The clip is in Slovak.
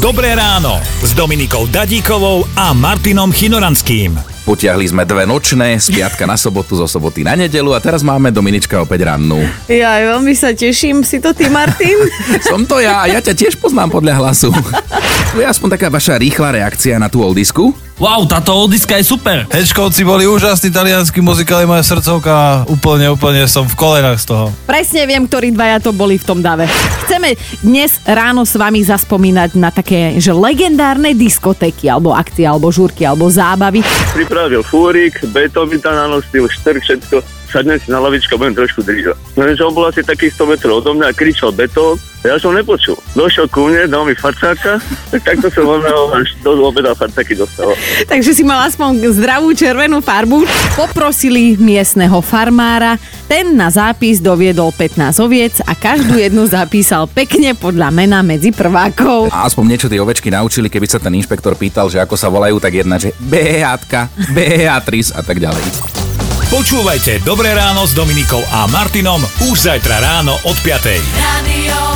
Dobré ráno s Dominikou Dadíkovou a Martinom Chinoranským. Potiahli sme dve nočné, z piatka na sobotu, zo soboty na nedelu a teraz máme Dominička opäť rannú. Ja veľmi sa teším. Si to ty, Martin? Som to ja a ja ťa tiež poznám podľa hlasu. Je aspoň taká vaša rýchla reakcia na tú oldisku? Wow, táto oldiska je super. Hečkovci boli úžasní, talianskí muzikáli, moja srdcovka, úplne, úplne som v kolenách z toho. Presne viem, ktorí dvaja to boli v tom dave. Chceme dnes ráno s vami zaspomínať na také, že legendárne diskotéky, alebo akcie, alebo žúrky, alebo zábavy. pripravil fúrik, betón mi tam nanostil, štrk, všetko. Sadnem si na lavičku a budem trošku držať. No že on bol asi takých 100 metrov odo mňa a kričal betón. Ja som nepočul. Došiel ku mne, dal mi facáka, tak takto som on až do obeda facáky dostal. Takže si mal aspoň zdravú červenú farbu. Poprosili miestneho farmára, ten na zápis doviedol 15 oviec a každú jednu zapísal pekne podľa mena medzi prvákov. A aspoň niečo tie ovečky naučili, keby sa ten inšpektor pýtal, že ako sa volajú, tak jedna, že Beatka, Beatrice a tak ďalej. Počúvajte Dobré ráno s Dominikou a Martinom už zajtra ráno od 5. Radio.